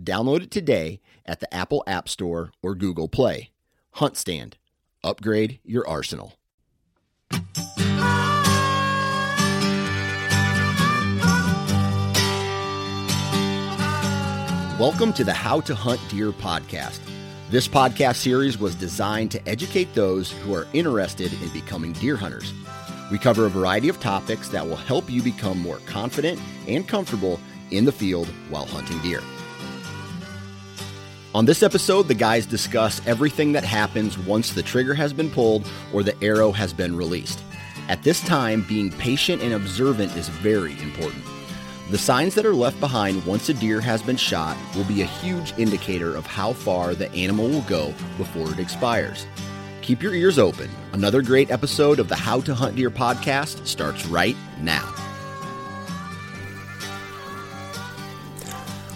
Download it today at the Apple App Store or Google Play. Hunt Stand. Upgrade your arsenal. Welcome to the How to Hunt Deer podcast. This podcast series was designed to educate those who are interested in becoming deer hunters. We cover a variety of topics that will help you become more confident and comfortable in the field while hunting deer. On this episode, the guys discuss everything that happens once the trigger has been pulled or the arrow has been released. At this time, being patient and observant is very important. The signs that are left behind once a deer has been shot will be a huge indicator of how far the animal will go before it expires. Keep your ears open. Another great episode of the How to Hunt Deer podcast starts right now.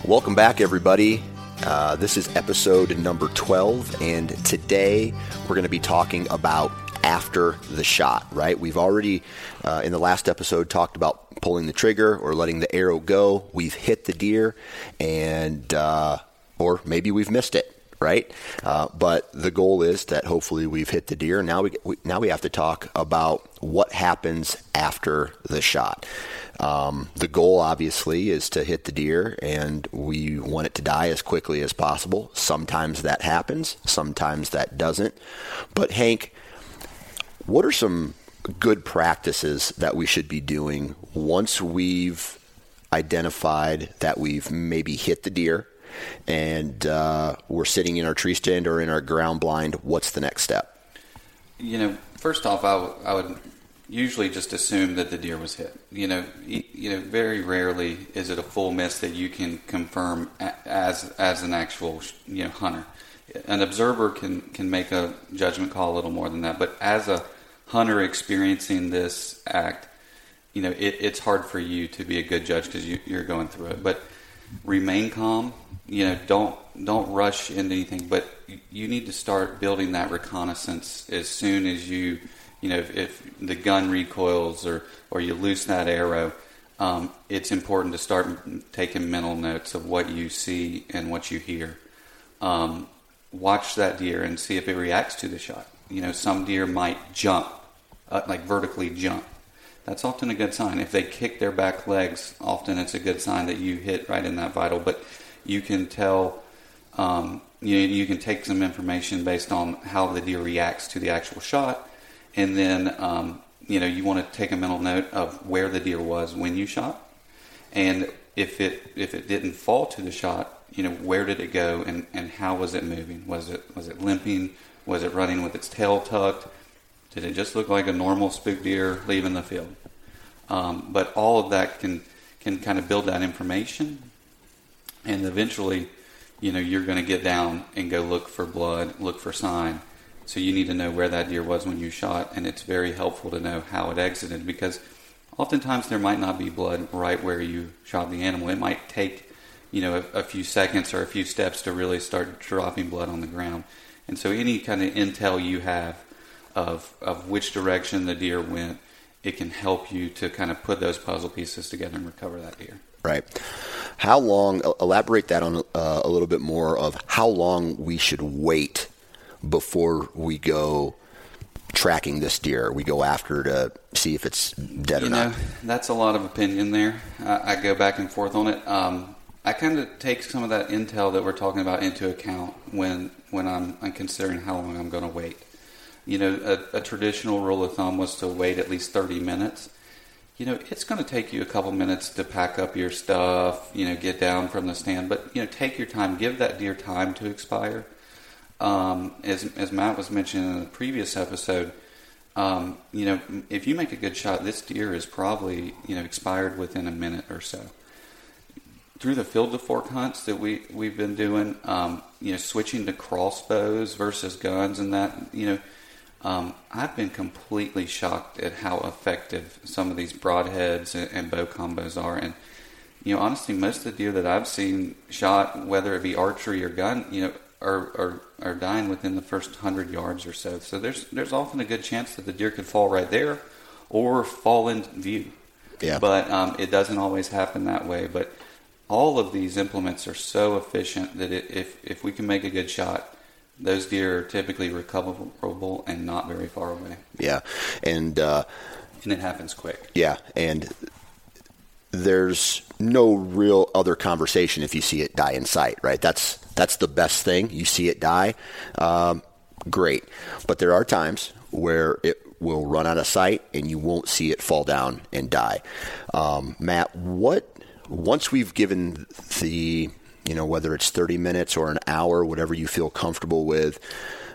Welcome back, everybody. Uh, this is episode number 12, and today we're going to be talking about after the shot, right? We've already, uh, in the last episode, talked about pulling the trigger or letting the arrow go. We've hit the deer, and, uh, or maybe we've missed it. Right, uh, but the goal is that hopefully we've hit the deer. Now we, we now we have to talk about what happens after the shot. Um, the goal, obviously, is to hit the deer, and we want it to die as quickly as possible. Sometimes that happens, sometimes that doesn't. But, Hank, what are some good practices that we should be doing once we've identified that we've maybe hit the deer and uh, we're sitting in our tree stand or in our ground blind? What's the next step? You know, first off, I, w- I would usually just assume that the deer was hit. You know, you know, very rarely is it a full miss that you can confirm as as an actual you know hunter. An observer can can make a judgment call a little more than that, but as a hunter experiencing this act, you know, it, it's hard for you to be a good judge because you, you're going through it. But remain calm. You know, don't don't rush into anything. But you need to start building that reconnaissance as soon as you you know, if, if the gun recoils or, or you loose that arrow, um, it's important to start taking mental notes of what you see and what you hear. Um, watch that deer and see if it reacts to the shot. You know, some deer might jump, uh, like vertically jump. That's often a good sign. If they kick their back legs, often it's a good sign that you hit right in that vital. But you can tell, um, you, know you can take some information based on how the deer reacts to the actual shot and then um, you know you want to take a mental note of where the deer was when you shot, and if it if it didn't fall to the shot, you know where did it go and, and how was it moving? Was it was it limping? Was it running with its tail tucked? Did it just look like a normal spook deer leaving the field? Um, but all of that can can kind of build that information, and eventually, you know, you're going to get down and go look for blood, look for sign, so you need to know where that deer was when you shot, and it's very helpful to know how it exited because oftentimes there might not be blood right where you shot the animal. It might take, you know, a, a few seconds or a few steps to really start dropping blood on the ground. And so any kind of intel you have of of which direction the deer went, it can help you to kind of put those puzzle pieces together and recover that deer. Right. How long? Elaborate that on uh, a little bit more of how long we should wait before we go tracking this deer. We go after to see if it's dead you or know, not. That's a lot of opinion there. I, I go back and forth on it. Um, I kind of take some of that intel that we're talking about into account when when I'm, I'm considering how long I'm going to wait. You know, a, a, traditional rule of thumb was to wait at least 30 minutes. You know, it's going to take you a couple minutes to pack up your stuff, you know, get down from the stand, but, you know, take your time. Give that deer time to expire. Um, as, as Matt was mentioning in the previous episode, um, you know, if you make a good shot, this deer is probably, you know, expired within a minute or so through the field to fork hunts that we we've been doing, um, you know, switching to crossbows versus guns and that, you know, um, I've been completely shocked at how effective some of these broadheads and, and, bow combos are. And you know, honestly, most of the deer that I've seen shot, whether it be archery or gun, you know, are are, are dying within the first hundred yards or so. So there's there's often a good chance that the deer could fall right there, or fall in view. Yeah. But um, it doesn't always happen that way. But all of these implements are so efficient that it, if if we can make a good shot, those deer are typically recoverable and not very far away. Yeah, and uh, and it happens quick. Yeah, and there's no real other conversation if you see it die in sight, right? That's that's the best thing. You see it die, um, great. But there are times where it will run out of sight and you won't see it fall down and die. Um, Matt, what once we've given the you know, whether it's 30 minutes or an hour, whatever you feel comfortable with.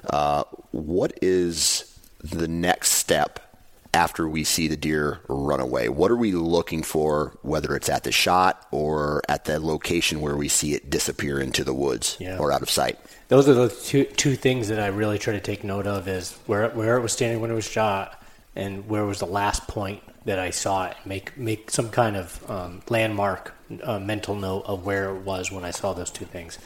Uh, what is the next step after we see the deer run away? What are we looking for, whether it's at the shot or at the location where we see it disappear into the woods yeah. or out of sight? Those are the two, two things that I really try to take note of is where, where it was standing when it was shot and where was the last point that I saw it. Make make some kind of um, landmark uh, mental note of where it was when I saw those two things.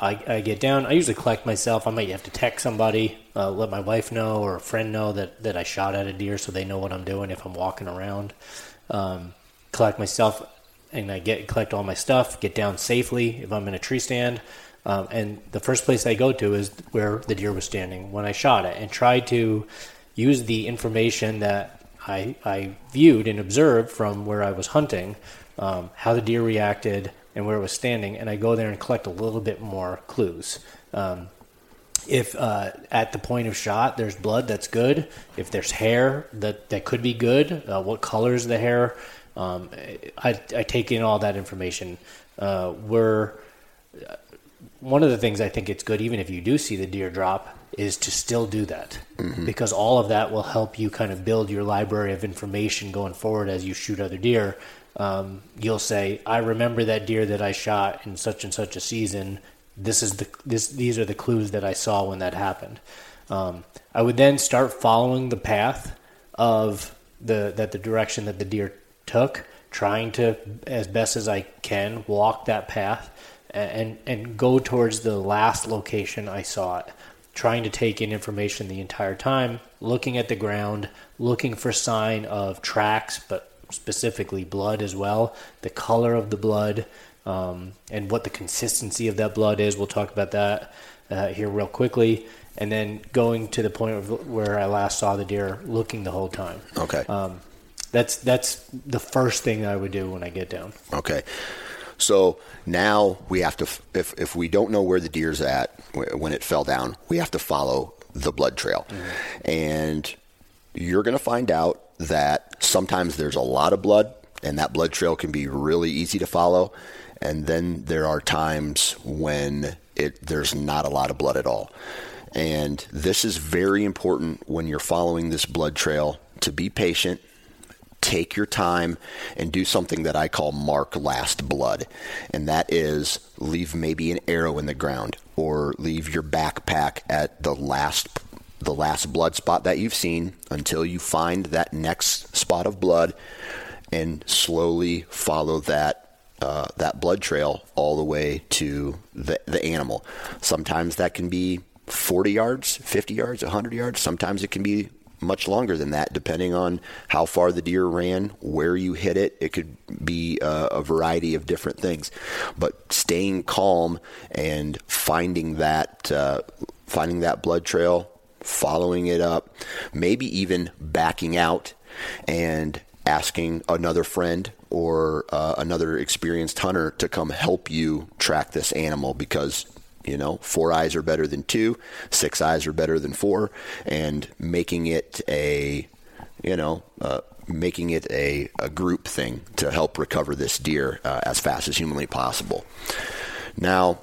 I, I, get down. I usually collect myself. I might have to text somebody, uh, let my wife know or a friend know that, that I shot at a deer, so they know what I'm doing if I'm walking around. Um, collect myself, and I get collect all my stuff. Get down safely if I'm in a tree stand. Um, and the first place I go to is where the deer was standing when I shot it, and try to use the information that I, I viewed and observed from where I was hunting, um, how the deer reacted and where it was standing, and I go there and collect a little bit more clues. Um, if uh, at the point of shot there's blood, that's good. If there's hair, that that could be good. Uh, what color is the hair? Um, I, I, take in all that information. Uh, we're one of the things I think it's good, even if you do see the deer drop, is to still do that mm-hmm. because all of that will help you kind of build your library of information going forward as you shoot other deer. Um, you'll say, "I remember that deer that I shot in such and such a season. This is the this these are the clues that I saw when that happened." Um, I would then start following the path of the that the direction that the deer took, trying to as best as I can walk that path and and go towards the last location I saw it trying to take in information the entire time, looking at the ground, looking for sign of tracks, but specifically blood as well, the color of the blood, um, and what the consistency of that blood is. We'll talk about that uh, here real quickly. And then going to the point of where I last saw the deer, looking the whole time. Okay. Um, that's that's the first thing I would do when I get down. Okay. So now we have to, if, if we don't know where the deer's at when it fell down, we have to follow the blood trail. Mm-hmm. And you're going to find out that sometimes there's a lot of blood, and that blood trail can be really easy to follow. And then there are times when it, there's not a lot of blood at all. And this is very important when you're following this blood trail to be patient take your time and do something that I call mark last blood. And that is leave maybe an arrow in the ground or leave your backpack at the last the last blood spot that you've seen until you find that next spot of blood and slowly follow that uh, that blood trail all the way to the, the animal. Sometimes that can be 40 yards, 50 yards, 100 yards. Sometimes it can be much longer than that, depending on how far the deer ran, where you hit it. It could be a, a variety of different things. But staying calm and finding that uh, finding that blood trail, following it up, maybe even backing out and asking another friend or uh, another experienced hunter to come help you track this animal because you know four eyes are better than two six eyes are better than four and making it a you know uh, making it a, a group thing to help recover this deer uh, as fast as humanly possible. Now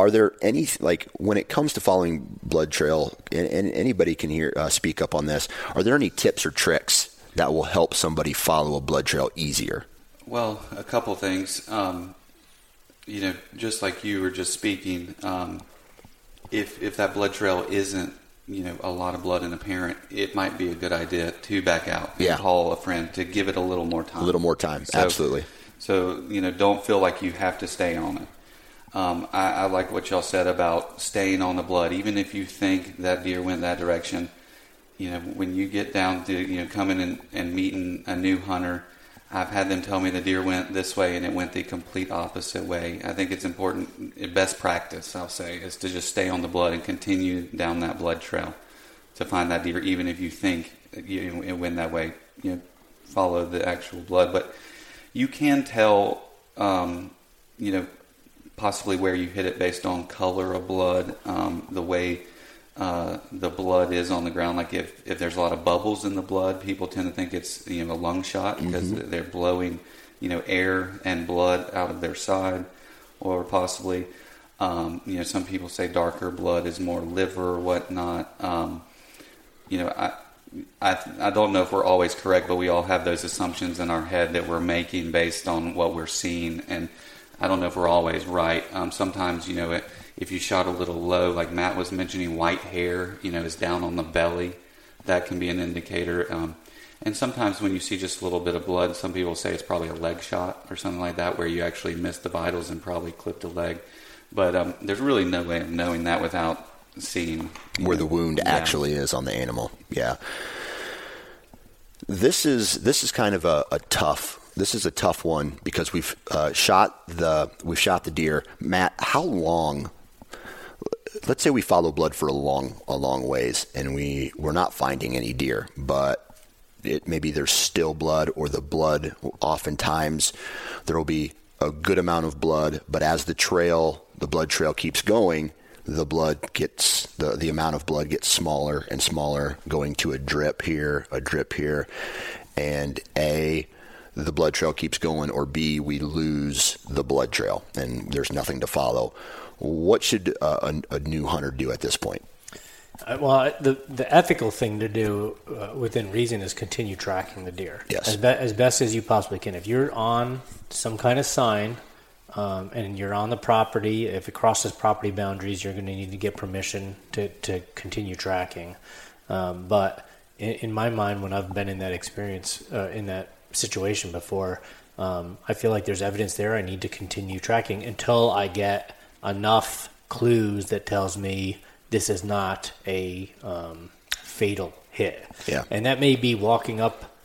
are there any like when it comes to following blood trail and, and anybody can hear uh, speak up on this are there any tips or tricks that will help somebody follow a blood trail easier? Well a couple things. Um, you know just like you were just speaking um, if if that blood trail isn't you know a lot of blood in a parent it might be a good idea to back out and Yeah. call a friend to give it a little more time a little more time. So- absolutely. So you know, don't feel like you have to stay on it. Um, I, I like what y'all said about staying on the blood, even if you think that deer went that direction. You know, when you get down to you know coming and, and meeting a new hunter, I've had them tell me the deer went this way and it went the complete opposite way. I think it's important, best practice, I'll say, is to just stay on the blood and continue down that blood trail to find that deer, even if you think you know, it went that way. You know, follow the actual blood, but you can tell, um, you know, possibly where you hit it based on color of blood, um, the way uh, the blood is on the ground. Like if, if there's a lot of bubbles in the blood, people tend to think it's you know a lung shot because they're blowing you know air and blood out of their side, or possibly um, you know some people say darker blood is more liver or whatnot. Um, you know, I, I, I don't know if we're always correct, but we all have those assumptions in our head that we're making based on what we're seeing, and I don't know if we're always right. Um, sometimes, you know, it, if you shot a little low, like Matt was mentioning, white hair, you know, is down on the belly, that can be an indicator. Um, and sometimes when you see just a little bit of blood, some people say it's probably a leg shot or something like that, where you actually missed the vitals and probably clipped a leg. But um, there's really no way of knowing that without seeing where know, the wound yeah. actually is on the animal. Yeah. This is this is kind of a, a tough. This is a tough one because we've uh, shot the we've shot the deer. Matt, how long? Let's say we follow blood for a long a long ways, and we we're not finding any deer, but it maybe there's still blood, or the blood. Oftentimes, there will be a good amount of blood, but as the trail, the blood trail keeps going, the blood gets the the amount of blood gets smaller and smaller, going to a drip here, a drip here, and a the blood trail keeps going, or B we lose the blood trail and there's nothing to follow. What should uh, a, a new hunter do at this point? Uh, Well, the the ethical thing to do uh, within reason is continue tracking the deer Yes. as, be, as best as you possibly can. If you're on some kind of sign um, and you're on the property, if it crosses property boundaries, you're going to need to get permission to, to continue tracking. Um, but in, in my mind, when I've been in that experience, uh, in that situation before, um, I feel like there's evidence there. I need to continue tracking until I get enough clues that tells me this is not a um, fatal hit. Yeah. And that may be walking up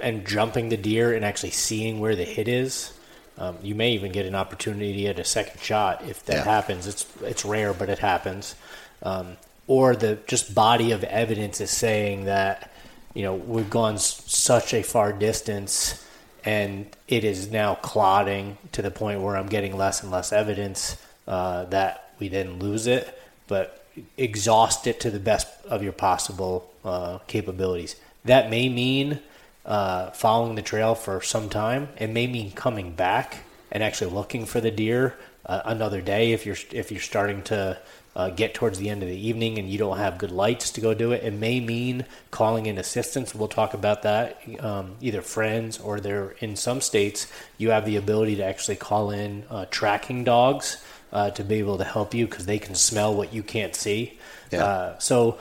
and jumping the deer and actually seeing where the hit is. Um, you may even get an opportunity at a second shot if that Yeah. happens. It's it's rare, but it happens. Um, or the just body of evidence is saying that you know we've gone s- such a far distance and it is now clotting to the point where I'm getting less and less evidence uh, that we then lose it. But exhaust it to the best of your possible uh, capabilities. That may mean uh, following the trail for some time. It may mean coming back and actually looking for the deer uh, another day if you're if you're starting to uh, get towards the end of the evening and you don't have good lights to go do it. It may mean calling in assistance. We'll talk about that. Um, either friends or there in some states you have the ability to actually call in uh, tracking dogs uh, to be able to help you because they can smell what you can't see. Yeah. Uh, so,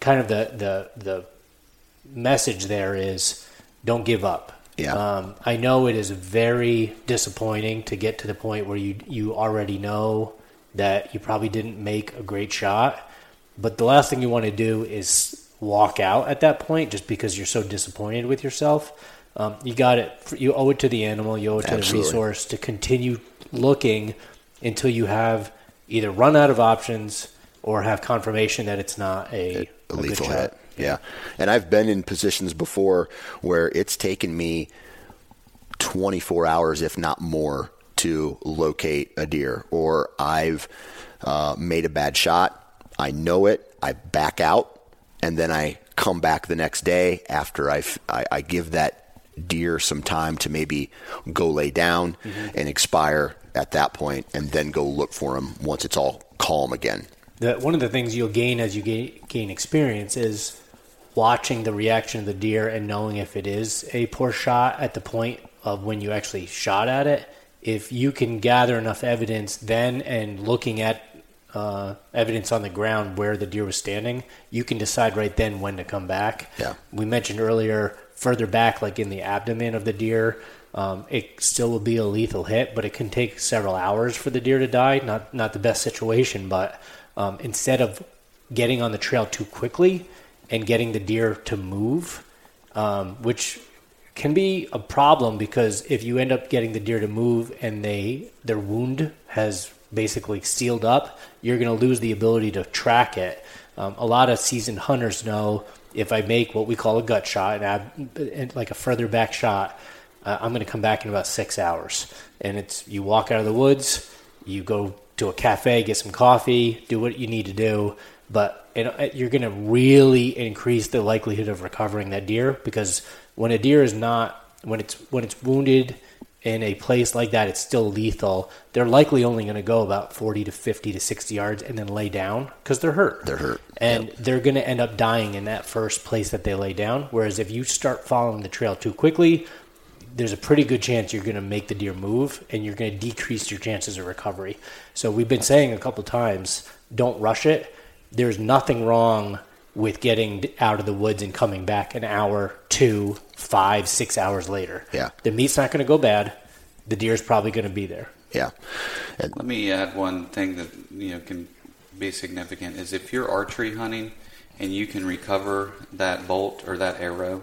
kind of the the the message there is don't give up. Yeah. Um, I know it is very disappointing to get to the point where you you already know that you probably didn't make a great shot. But the last thing you want to do is walk out at that point just because you're so disappointed with yourself. Um, you got it. You owe it to the animal. You owe it to Absolutely. the resource to continue looking until you have either run out of options or have confirmation that it's not a, a a good lethal hit. Yeah. And I've been in positions before where it's taken me 24 hours, if not more, to locate a deer, or I've uh, made a bad shot. I know it. I back out, and then I come back the next day after I've, I, I give that deer some time to maybe go lay down and expire at that point, and then go look for him once it's all calm again. the, one of the things you'll gain as you gain, gain experience is watching the reaction of the deer and knowing if it is a poor shot at the point of when you actually shot at it. If you can gather enough evidence then and looking at uh, evidence on the ground where the deer was standing, you can decide right then when to come back. Yeah. We mentioned earlier, further back, like in the abdomen of the deer, um, it still will be a lethal hit, but it can take several hours for the deer to die. Not not the best situation, but um, instead of getting on the trail too quickly and getting the deer to move, um, which can be a problem because if you end up getting the deer to move and they their wound has basically sealed up, you're going to lose the ability to track it. Um, a lot of seasoned hunters know if I make what we call a gut shot and, and like a further back shot, uh, I'm going to come back in about six hours. And it's you walk out of the woods, you go to a cafe, get some coffee, do what you need to do, but it, you're going to really increase the likelihood of recovering that deer because when a deer is not when it's when it's wounded in a place like that, it's still lethal. They're likely only going to go about 40 to 50 to 60 yards and then lay down because they're hurt. They're hurt. And they're going to end up dying in that first place that they lay down. Whereas if you start following the trail too quickly, there's a pretty good chance you're going to make the deer move and you're going to decrease your chances of recovery. So we've been saying a couple times, don't rush it. There's nothing wrong with getting out of the woods and coming back an hour, two, five, six hours later. Yeah. The meat's not going to go bad. The deer's probably going to be there. Yeah. And Let me add one thing that you know can be significant is if you're archery hunting and you can recover that bolt or that arrow,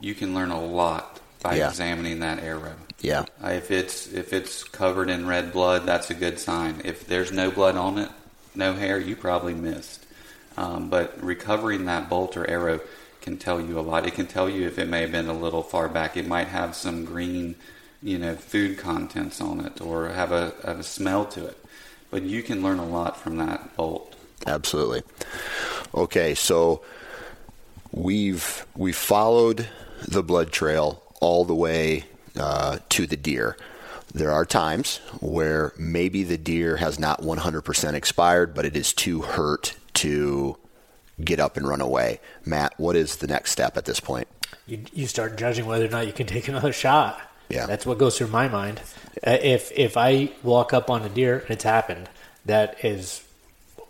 you can learn a lot by Yeah. examining that arrow. yeah. Uh, If it's if it's covered in red blood, that's a good sign. If there's no blood on it, no hair, you probably missed. Um, but recovering that bolt or arrow can tell you a lot. It can tell you if it may have been a little far back. It might have some green, you know, food contents on it, or have a have a smell to it. But you can learn a lot from that bolt. Absolutely. Okay, so we've we followed the blood trail all the way uh, to the deer. There are times where maybe the deer has not 100% expired, but it is too hurt to get up and run away. Matt, what is the next step at this point? you, you start judging whether or not you can take another shot. Yeah. that's what goes through my mind. Uh, if if I walk up on a deer and it's happened that is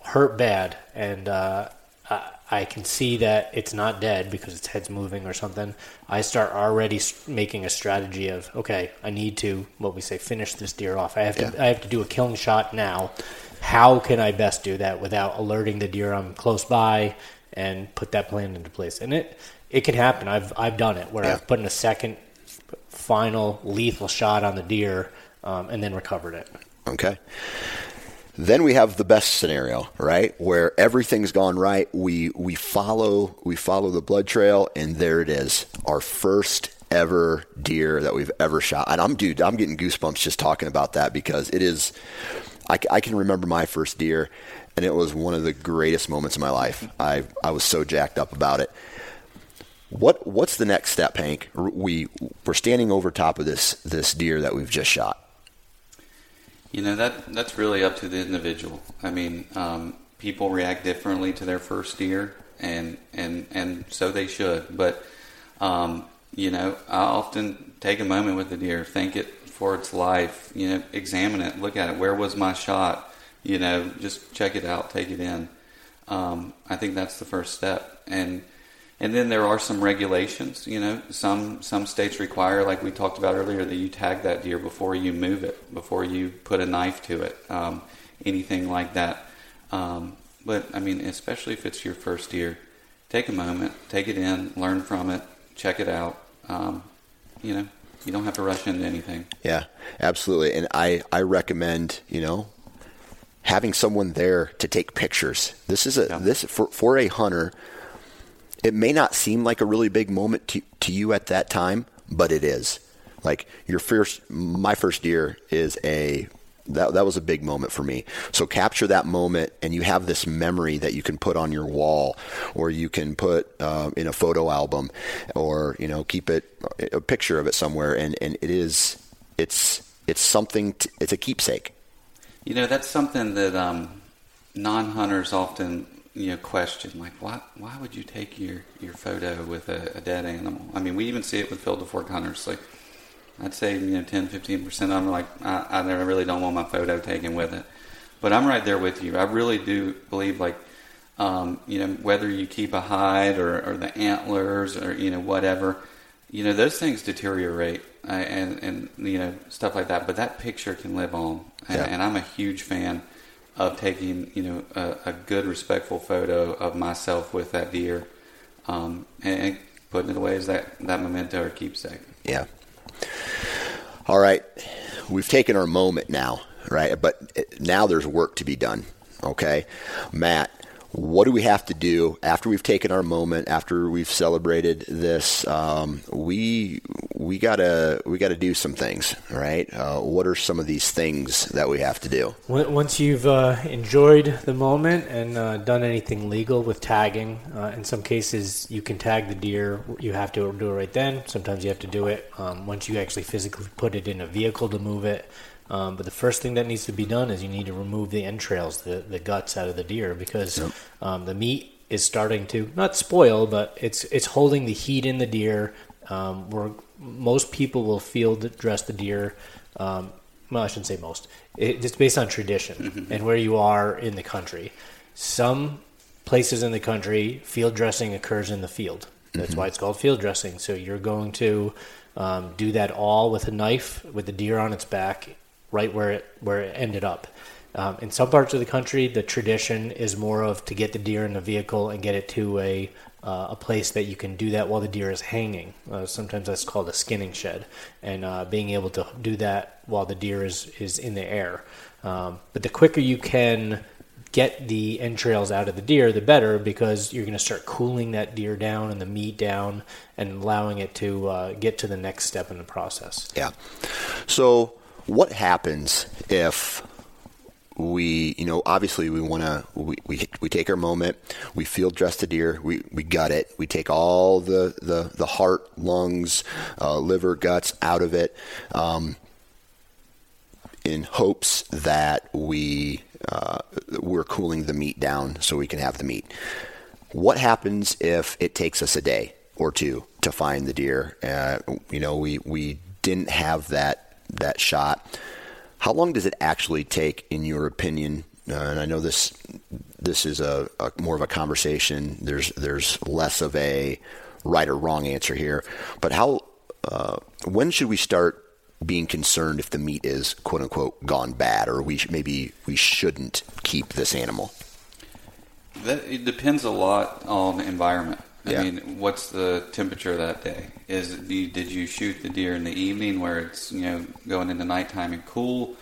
hurt bad, and uh, I, I can see that it's not dead because its head's moving or something, I start already making a strategy of okay, I need to what we say finish this deer off. I have to Yeah. I have to do a killing shot now. How can I best do that without alerting the deer I'm close by and put that plan into place? And it it can happen. I've I've done it where Yeah. I've put in a second final lethal shot on the deer um, and then recovered it. Okay. Then we have the best scenario, right? Where everything's gone right. We we follow we follow the blood trail, and there it is, our first ever deer that we've ever shot. And I'm dude, I'm getting goosebumps just talking about that because it is. I, I can remember my first deer, and it was one of the greatest moments of my life. I I was so jacked up about it. What what's the next step, Hank? We we're standing over top of this this deer that we've just shot. You know that that's really up to the individual. I mean, um, people react differently to their first deer, and and and so they should. But um, you know, I often take a moment with the deer, thank it for its life. You know, examine it, look at it. Where was my shot? You know, just check it out, take it in. Um, I think that's the first step, and and then there are some regulations. You know, some some states require, like we talked about earlier, that you tag that deer before you move it, before you put a knife to it. Um, anything like that. Um, but I mean, especially if it's your first year, take a moment, take it in, learn from it, check it out. Um, you know, you don't have to rush into anything. Yeah, absolutely. And I, I recommend, you know, having someone there to take pictures. This is a Yeah. this for for a hunter. It may not seem like a really big moment to, to you at that time, but it is. Like your first, my first year is a that that was a big moment for me. So capture that moment, and you have this memory that you can put on your wall, or you can put uh, in a photo album, or you know keep it a picture of it somewhere. And and it is it's it's something. It's a keepsake. You know, that's something that um, non-hunters often you know question. Like, why why would you take your, your photo with a, a dead animal? I mean, we even see it with field to fork hunters. Like, I'd say you know 10, 15 percent. I'm like, I, I really don't want my photo taken with it. But I'm right there with you. I really do believe like. Um, you know, whether you keep a hide or, or the antlers or you know whatever, you know those things deteriorate uh, and and you know stuff like that. But that picture can live on, and, Yeah. and I'm a huge fan of taking you know a, a good respectful photo of myself with that deer, um, and, and putting it away as that that memento or keepsake. Yeah. All right. We've taken our moment now, right? But now there's work to be done. Okay. Matt, what do we have to do after we've taken our moment, after we've celebrated this? Um, we we gotta we gotta do some things, right? Uh, what are some of these things that we have to do? Once you've uh, enjoyed the moment and uh, done anything legal with tagging, uh, in some cases you can tag the deer. You have to do it right then. Sometimes you have to do it um, once you actually physically put it in a vehicle to move it. Um, but the first thing that needs to be done is you need to remove the entrails, the, the guts out of the deer, because um, the meat is starting to not spoil, but it's it's holding the heat in the deer. Um, where most people will field dress the deer um, well, I shouldn't say most. It, it's based on tradition and where you are in the country. Some places in the country, field dressing occurs in the field. That's why it's called field dressing. So you're going to um, do that all with a knife with the deer on its back, right where it where it ended up. Um, in some parts of the country, the tradition is more of to get the deer in the vehicle and get it to a uh, a place that you can do that while the deer is hanging. Uh, sometimes that's called a skinning shed, and uh, being able to do that while the deer is is in the air. Um, but the quicker you can get the entrails out of the deer, the better, because you're going to start cooling that deer down and the meat down, and allowing it to uh, get to the next step in the process. Yeah. So, what happens if we, you know, obviously we want to, we, we, we take our moment, we field dress the deer, we, we gut it, we take all the, the, the heart, lungs, uh, liver, guts out of it um, in hopes that we, uh, we're cooling the meat down so we can have the meat. What happens if it takes us a day or two to find the deer? Uh, you know, we, we didn't have that that shot. How long does it actually take, in your opinion? Uh, and I know this this is a, a more of a conversation. There's there's less of a right or wrong answer here. But how uh, when should we start being concerned if the meat is quote unquote gone bad, or we sh- maybe we shouldn't keep this animal? That, it depends a lot on the environment. I Yeah. mean, what's the temperature that day? Is did you shoot the deer in the evening where it's you know going into nighttime and cool,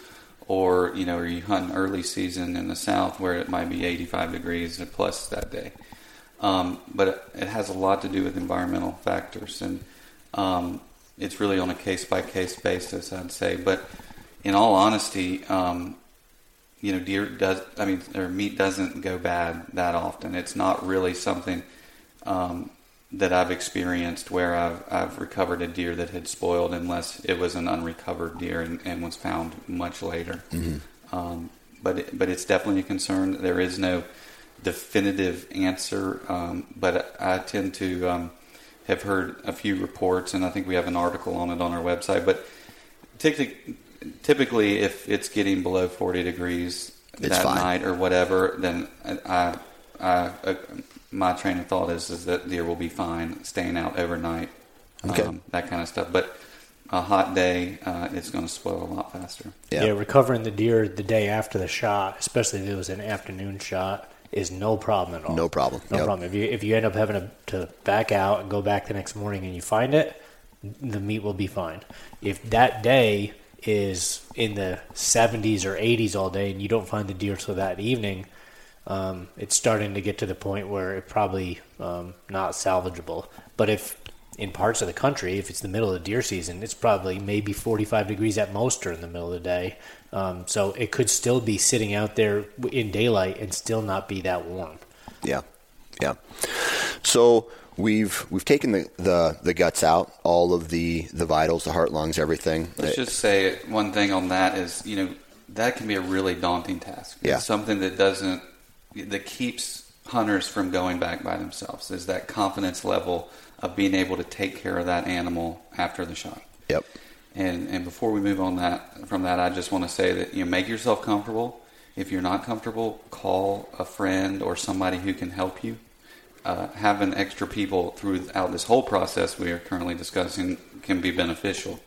or you know are you hunting early season in the south where it might be 85 degrees plus that day? Um, but it, has a lot to do with environmental factors, and um, it's really on a case by case basis, I'd say. But in all honesty, um, you know, deer does. I mean, or meat doesn't go bad that often. It's not really something um, that I've experienced where I've I've recovered a deer that had spoiled, unless it was an unrecovered deer and, and was found much later. Um, but it, but it's definitely a concern. There is no definitive answer, um, but I tend to um, have heard a few reports, and I think we have an article on it on our website. But typically, typically if it's getting below 40 degrees It's that fine. night or whatever, then I, I, uh, my train of thought is is that deer will be fine staying out overnight, Okay. um, that kind of stuff. But a hot day, uh, it's going to spoil a lot faster. Yeah. yeah, recovering the deer the day after the shot, especially if it was an afternoon shot, is no problem at all. No problem. No yep. problem. If you if you end up having to, to back out and go back the next morning and you find it, the meat will be fine. If that day is in the 70s or 80s all day and you don't find the deer till that evening, um, it's starting to get to the point where it probably um, not salvageable. But if in parts of the country, if it's the middle of the deer season, it's probably maybe 45 degrees at most during the middle of the day. Um, so it could still be sitting out there in daylight and still not be that warm. Yeah, yeah. So we've we've taken the, the, the guts out, all of the, the vitals, the heart, lungs, everything. Let's just say one thing on that is you know that can be a really daunting task. Yeah. It's something that doesn't that keeps hunters from going back by themselves. Is that confidence level of being able to take care of that animal after the shot. Yep. And and before we move on that from that, I just want to say that you know make yourself comfortable. If you're not comfortable, call a friend or somebody who can help you. Uh, having extra people throughout this whole process we are currently discussing can be beneficial.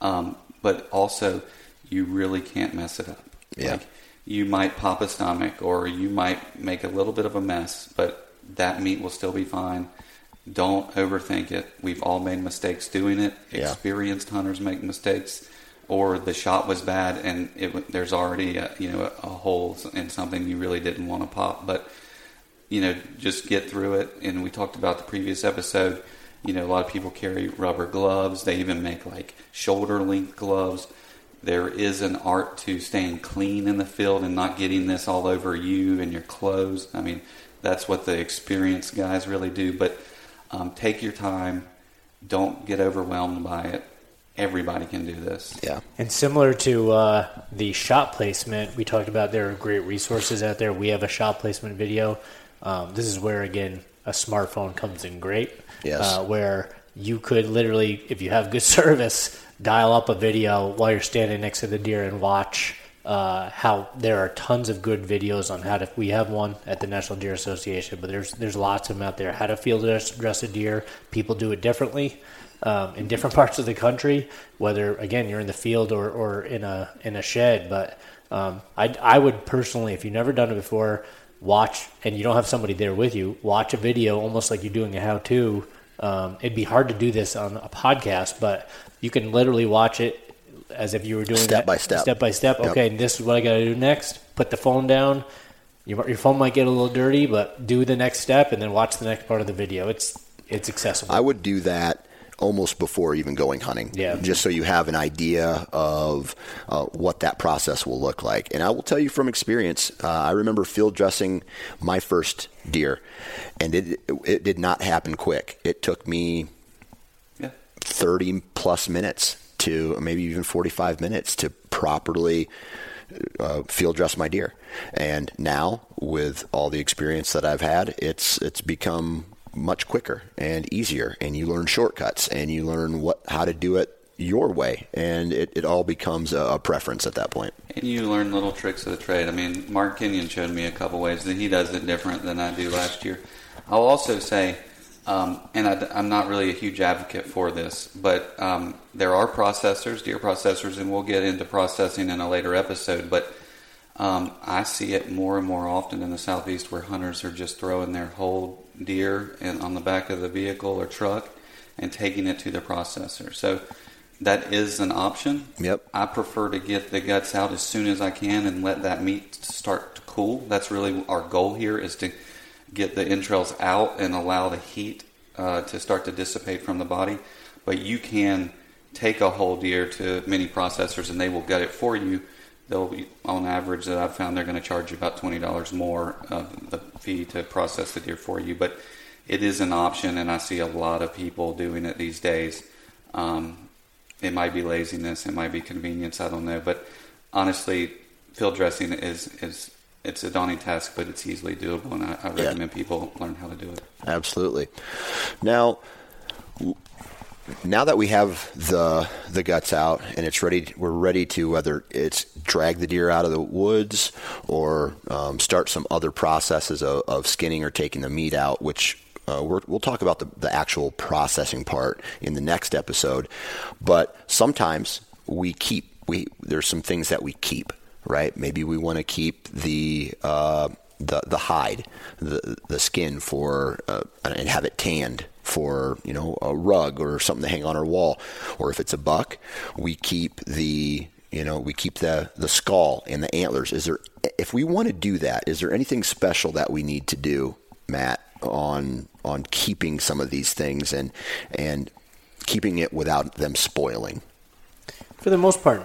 Um, but also, you really can't mess it up. Yeah. Like, you might pop a stomach or you might make a little bit of a mess, but that meat will still be fine. Don't overthink it. We've all made mistakes doing it. Yeah. Experienced hunters make mistakes, or the shot was bad and it, there's already a, you know a hole in something you really didn't want to pop. But you know, just get through it. And we talked about the previous episode. You know, a lot of people carry rubber gloves. They even make like shoulder length gloves. There is an art to staying clean in the field and not getting this all over you and your clothes. I mean, that's what the experienced guys really do. But um, take your time. Don't get overwhelmed by it. Everybody can do this. Yeah. And similar to uh, the shot placement, we talked about there are great resources out there. We have a shot placement video. Um, this is where, again, a smartphone comes in great. Yes. Uh, where you could literally, if you have good service, dial up a video while you're standing next to the deer and watch uh, how there are tons of good videos on how to. We have one at the National Deer Association, but there's there's lots of them out there. How to field dress, a deer. People do it differently um, in different parts of the country. Whether again you're in the field or, or in a in a shed, but um, I I would personally, if you've never done it before, watch and you don't have somebody there with you, watch a video almost like you're doing a how to. Um, it'd be hard to do this on a podcast, but you can literally watch it as if you were doing step that, by step, step by step. Yep. Okay, and this is what I got to do next. Put the phone down. Your, your phone might get a little dirty, but do the next step and then watch the next part of the video. It's it's accessible. I would do that almost before even going hunting. Yeah. Just so you have an idea of uh, what that process will look like. And I will tell you from experience, uh, I remember field dressing my first deer, and it it did not happen quick. It took me yeah. 30 plus minutes to maybe even 45 minutes to properly uh, field dress my deer. And now, with all the experience that I've had, it's it's become much quicker and easier. And you learn shortcuts, and you learn what how to do it your way, and it, it all becomes a, a preference at that point. And you learn little tricks of the trade. I mean, Mark Kenyon showed me a couple ways that he does it different than I do last year. I'll also say um, and I, am not really a huge advocate for this, but um, there are processors, deer processors, and we'll get into processing in a later episode. But um, I see it more and more often in the southeast where hunters are just throwing their whole deer in, on the back of the vehicle or truck and taking it to the processor. So that is an option. Yep. I prefer to get the guts out as soon as I can and let that meat start to cool. That's really our goal here is to get the entrails out and allow the heat uh, to start to dissipate from the body. But you can take a whole deer to many processors and they will gut it for you. They'll be, on average, that I've found they're going to charge you about twenty dollars more of the fee to process the deer for you. But it is an option, and I see a lot of people doing it these days. Um, it might be laziness, it might be convenience, I don't know. But honestly, field dressing is is it's a daunting task, but it's easily doable, and I, I recommend yeah. people learn how to do it. Absolutely. Now, now that we have the the guts out and it's ready, we're ready to whether it's drag the deer out of the woods or um, start some other processes of, of, skinning or taking the meat out, which Uh, we will talk about the, the actual processing part in the next episode. But sometimes we keep we there's some things that we keep, right? Maybe we want to keep the uh, the the hide, the the skin for uh, and have it tanned for you know a rug or something to hang on our wall, or if it's a buck, we keep the you know we keep the the skull and the antlers. Is there if we want to do that? Is there anything special that we need to do, Matt, on on keeping some of these things and and keeping it without them spoiling? For the most part,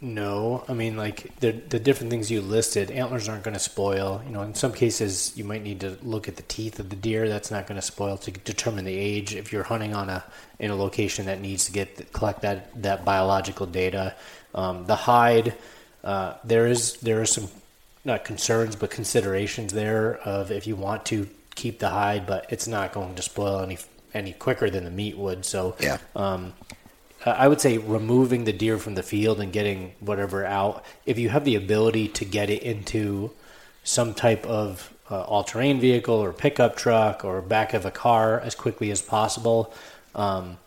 no. I mean, like the the different things you listed, antlers aren't going to spoil. You know, in some cases, you might need to look at the teeth of the deer. That's not going to spoil to determine the age. If you're hunting on a in a location that needs to get collect that that biological data, um, the hide, uh, there is there are some not concerns but considerations there of if you want to keep the hide, but it's not going to spoil any any quicker than the meat would. So yeah. Um, I would say removing the deer from the field and getting whatever out. If you have the ability to get it into some type of uh, all-terrain vehicle or pickup truck or back of a car as quickly as possible, um,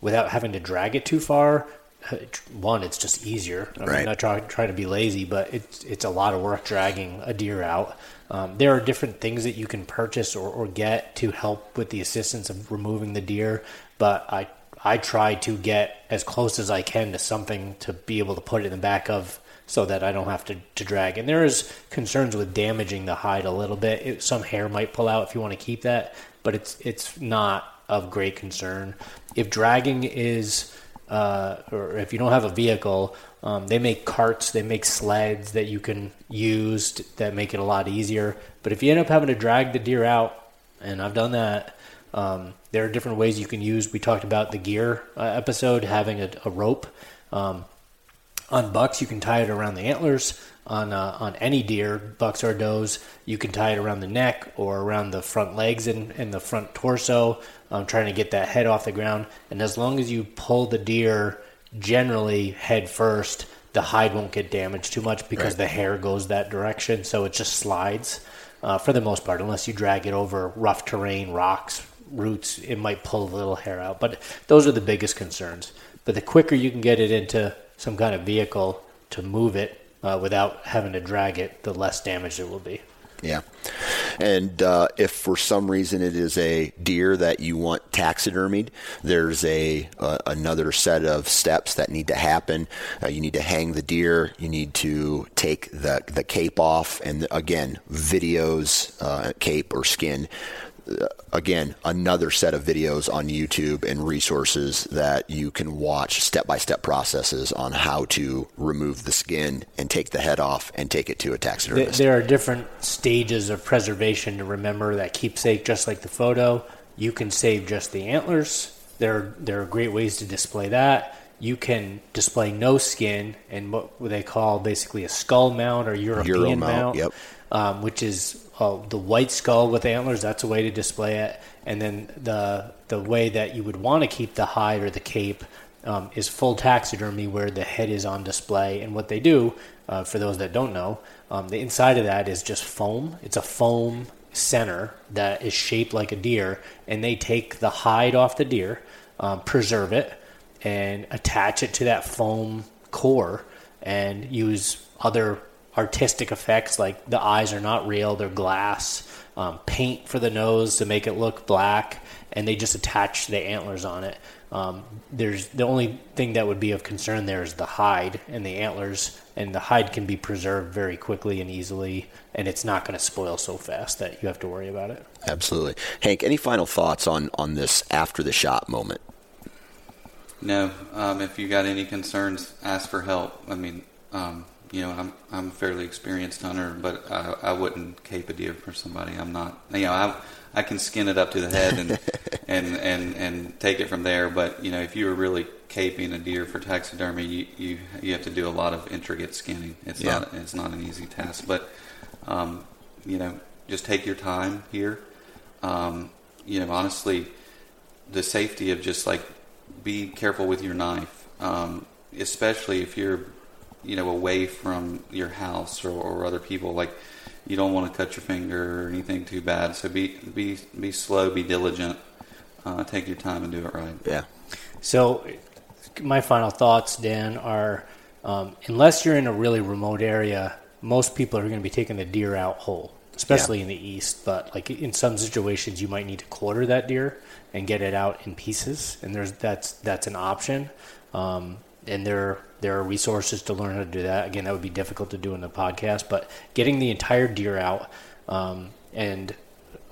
without having to drag it too far. Uh, one, it's just easier. I'm right. not trying try to be lazy, but it's it's a lot of work dragging a deer out. Um, there are different things that you can purchase or, or get to help with the assistance of removing the deer, but I I try to get as close as I can to something to be able to put it in the back of so that I don't have to, to drag. And there is concerns with damaging the hide a little bit. It, some hair might pull out if you want to keep that, but it's it's not of great concern. If dragging is uh, or if you don't have a vehicle, um, they make carts, they make sleds that you can use that make it a lot easier. But if you end up having to drag the deer out, and I've done that, um, there are different ways you can use. We talked about the gear uh, episode, having a, a rope. Um, on bucks, you can tie it around the antlers. On uh, on any deer, bucks or does, you can tie it around the neck or around the front legs and, and the front torso, um, trying to get that head off the ground. And as long as you pull the deer generally head first, the hide won't get damaged too much because right. the hair goes that direction, so it just slides. Uh, for the most part, unless you drag it over rough terrain, rocks, roots, it might pull a little hair out. But those are the biggest concerns. But the quicker you can get it into some kind of vehicle to move it uh, without having to drag it, the less damage it will be. Yeah. And uh, if for some reason it is a deer that you want taxidermied, there's a uh, another set of steps that need to happen. Uh, you need to hang the deer. You need to take the the cape off, and again, videos, uh, cape or skin again, another set of videos on YouTube and resources that you can watch step by step processes on how to remove the skin and take the head off and take it to a taxidermist. There are different stages of preservation to remember that keepsake, just like the photo. You can save just the antlers. There, there are great ways to display that. You can display no skin and what they call basically a skull mount or European Euro mount, mount, yep. Um, which is uh, the white skull with antlers. That's a way to display it. And then the the way that you would want to keep the hide or the cape um, is full taxidermy, where the head is on display. And what they do, uh, for those that don't know, um, the inside of that is just foam. It's a foam center that is shaped like a deer, and they take the hide off the deer, um, preserve it, and attach it to that foam core, and use other artistic effects like the eyes are not real, they're glass, um, paint for the nose to make it look black, and they just attach the antlers on it. Um, there's the only thing that would be of concern there is the hide and the antlers, and the hide can be preserved very quickly and easily, and it's not going to spoil so fast that you have to worry about it. Absolutely, Hank. Any final thoughts on on this after the shot moment? No. Um, if you got any concerns, ask for help. I mean, um, you know, I'm I'm a fairly experienced hunter, but I, I wouldn't cape a deer for somebody. I'm not. You know, I I can skin it up to the head and and, and and take it from there. But you know, if you were really caping a deer for taxidermy, you you, you have to do a lot of intricate skinning. It's yeah. not it's not an easy task. But um, you know, just take your time here. Um, you know, honestly, the safety of just like be careful with your knife, um, especially if you're you know away from your house or, or other people like you don't want to cut your finger or anything too bad. So be be be slow, be diligent, uh, take your time and do it right. Yeah. So, my final thoughts, Dan, are um, unless you're in a really remote area, most people are going to be taking the deer out whole, especially Yeah. in the east. But like in some situations, you might need to quarter that deer and get it out in pieces, and there's that's that's an option. Um, and there there are resources to learn how to do that. Again, that would be difficult to do in the podcast, but getting the entire deer out um, and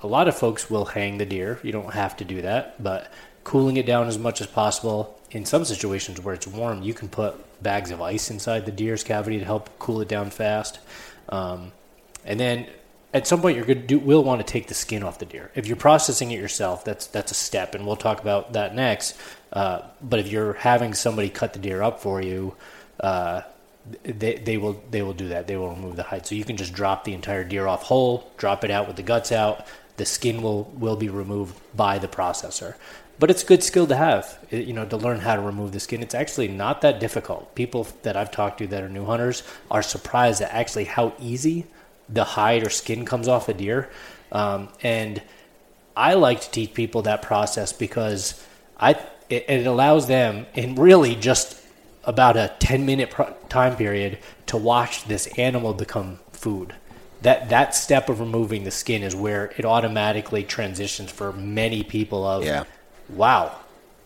a lot of folks will hang the deer. You don't have to do that, but cooling it down as much as possible. In some situations where it's warm, you can put bags of ice inside the deer's cavity to help cool it down fast. Um, and then at some point, you're going to will want to take the skin off the deer. If you're processing it yourself, that's that's a step, and we'll talk about that next. Uh, but if you're having somebody cut the deer up for you, uh, they, they will they will do that. They will remove the hide. So you can just drop the entire deer off whole, drop it out with the guts out. The skin will will be removed by the processor. But it's a good skill to have, you know, to learn how to remove the skin. It's actually not that difficult. People that I've talked to that are new hunters are surprised at actually how easy the hide or skin comes off a deer. Um, and I like to teach people that process because I it, it allows them in really just about a 10 minute pro- time period to watch this animal become food. That that step of removing the skin is where it automatically transitions for many people of Yeah. wow,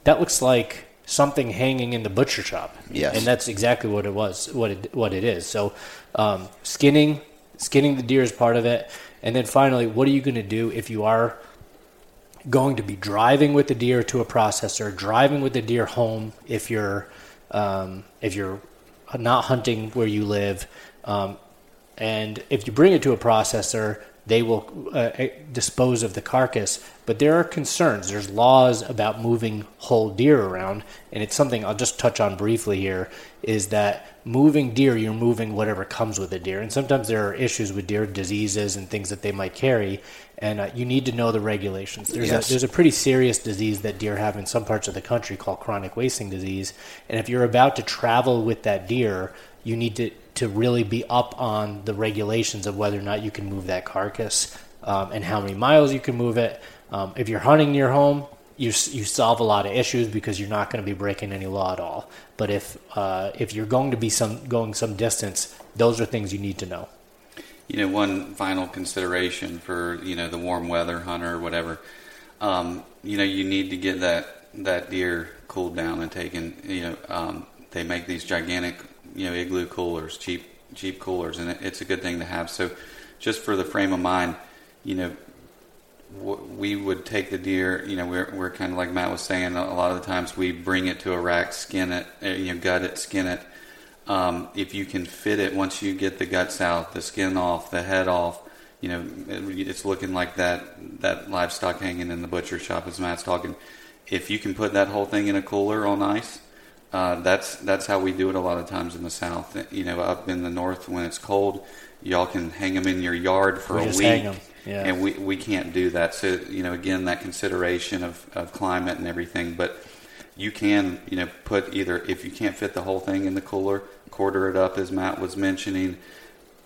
that looks like something hanging in the butcher shop. Yes. and that's exactly what it was, what it what it is. So, um, skinning, skinning the deer is part of it, and then finally, what are you going to do if you are going to be driving with the deer to a processor, driving with the deer home if you're um, if you're not hunting where you live, um, and if you bring it to a processor, they will uh, eh, dispose of the carcass. But there are concerns. There's laws about moving whole deer around, and it's something I'll just touch on briefly here. Is that moving deer? You're moving whatever comes with the deer, and sometimes there are issues with deer, diseases and things that they might carry, and uh, you need to know the regulations. There's Yes. a, there's a pretty serious disease that deer have in some parts of the country called chronic wasting disease, and if you're about to travel with that deer, you need to to really be up on the regulations of whether or not you can move that carcass um, and how many miles you can move it. Um, if you're hunting near home, you you solve a lot of issues because you're not going to be breaking any law at all. But if uh, if you're going to be some going some distance, those are things you need to know. You know, one final consideration for you know the warm weather hunter or whatever. Um, you know, you need to get that that deer cooled down and taken. You know, um, they make these gigantic you know igloo coolers, cheap cheap coolers, and it, it's a good thing to have. So, just for the frame of mind, you know, we would take the deer. You know, we're we're kind of like Matt was saying. A lot of the times we bring it to a rack, skin it, uh, you know, gut it, skin it. Um, if you can fit it once you get the guts out, the skin off, the head off, you know, it, it's looking like that that livestock hanging in the butcher shop as Matt's talking. If you can put that whole thing in a cooler on ice, uh, that's that's how we do it a lot of times in the south. You know, up in the north when it's cold, y'all can hang them in your yard for We a just week, yeah. and we we can't do that. So you know, again, that consideration of of climate and everything, but you can you know put either if you can't fit the whole thing in the cooler, quarter it up as Matt was mentioning.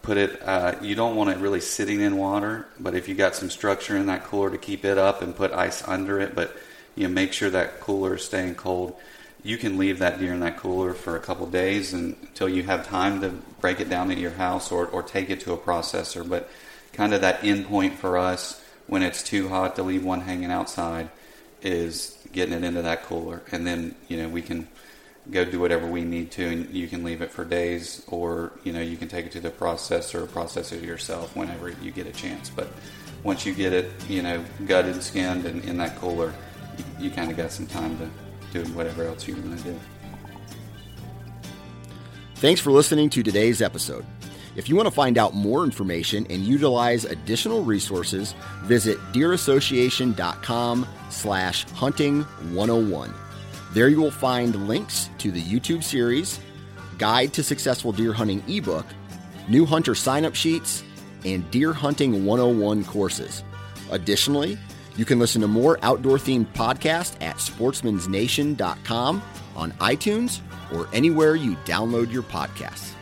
Put it. Uh, you don't want it really sitting in water, but if you got some structure in that cooler to keep it up and put ice under it, but you know make sure that cooler is staying cold. You can leave that deer in that cooler for a couple days and, until you have time to break it down at your house or, or take it to a processor. But kind of that end point for us when it's too hot to leave one hanging outside is getting it into that cooler, and then you know we can go do whatever we need to, and you can leave it for days, or you know you can take it to the processor process it yourself whenever you get a chance. But once you get it, you know, gutted, skinned, and in that cooler, you, you kind of got some time to do whatever else you want to do. Thanks for listening to today's episode. If you want to find out more information and utilize additional resources, visit deerassociation.com slash hunting 101. There you will find links to the YouTube series, Guide to Successful Deer Hunting ebook, new hunter sign-up sheets, and Deer Hunting 101 courses. Additionally, you can listen to more outdoor-themed podcasts at sportsmansnation.com, on iTunes, or anywhere you download your podcasts.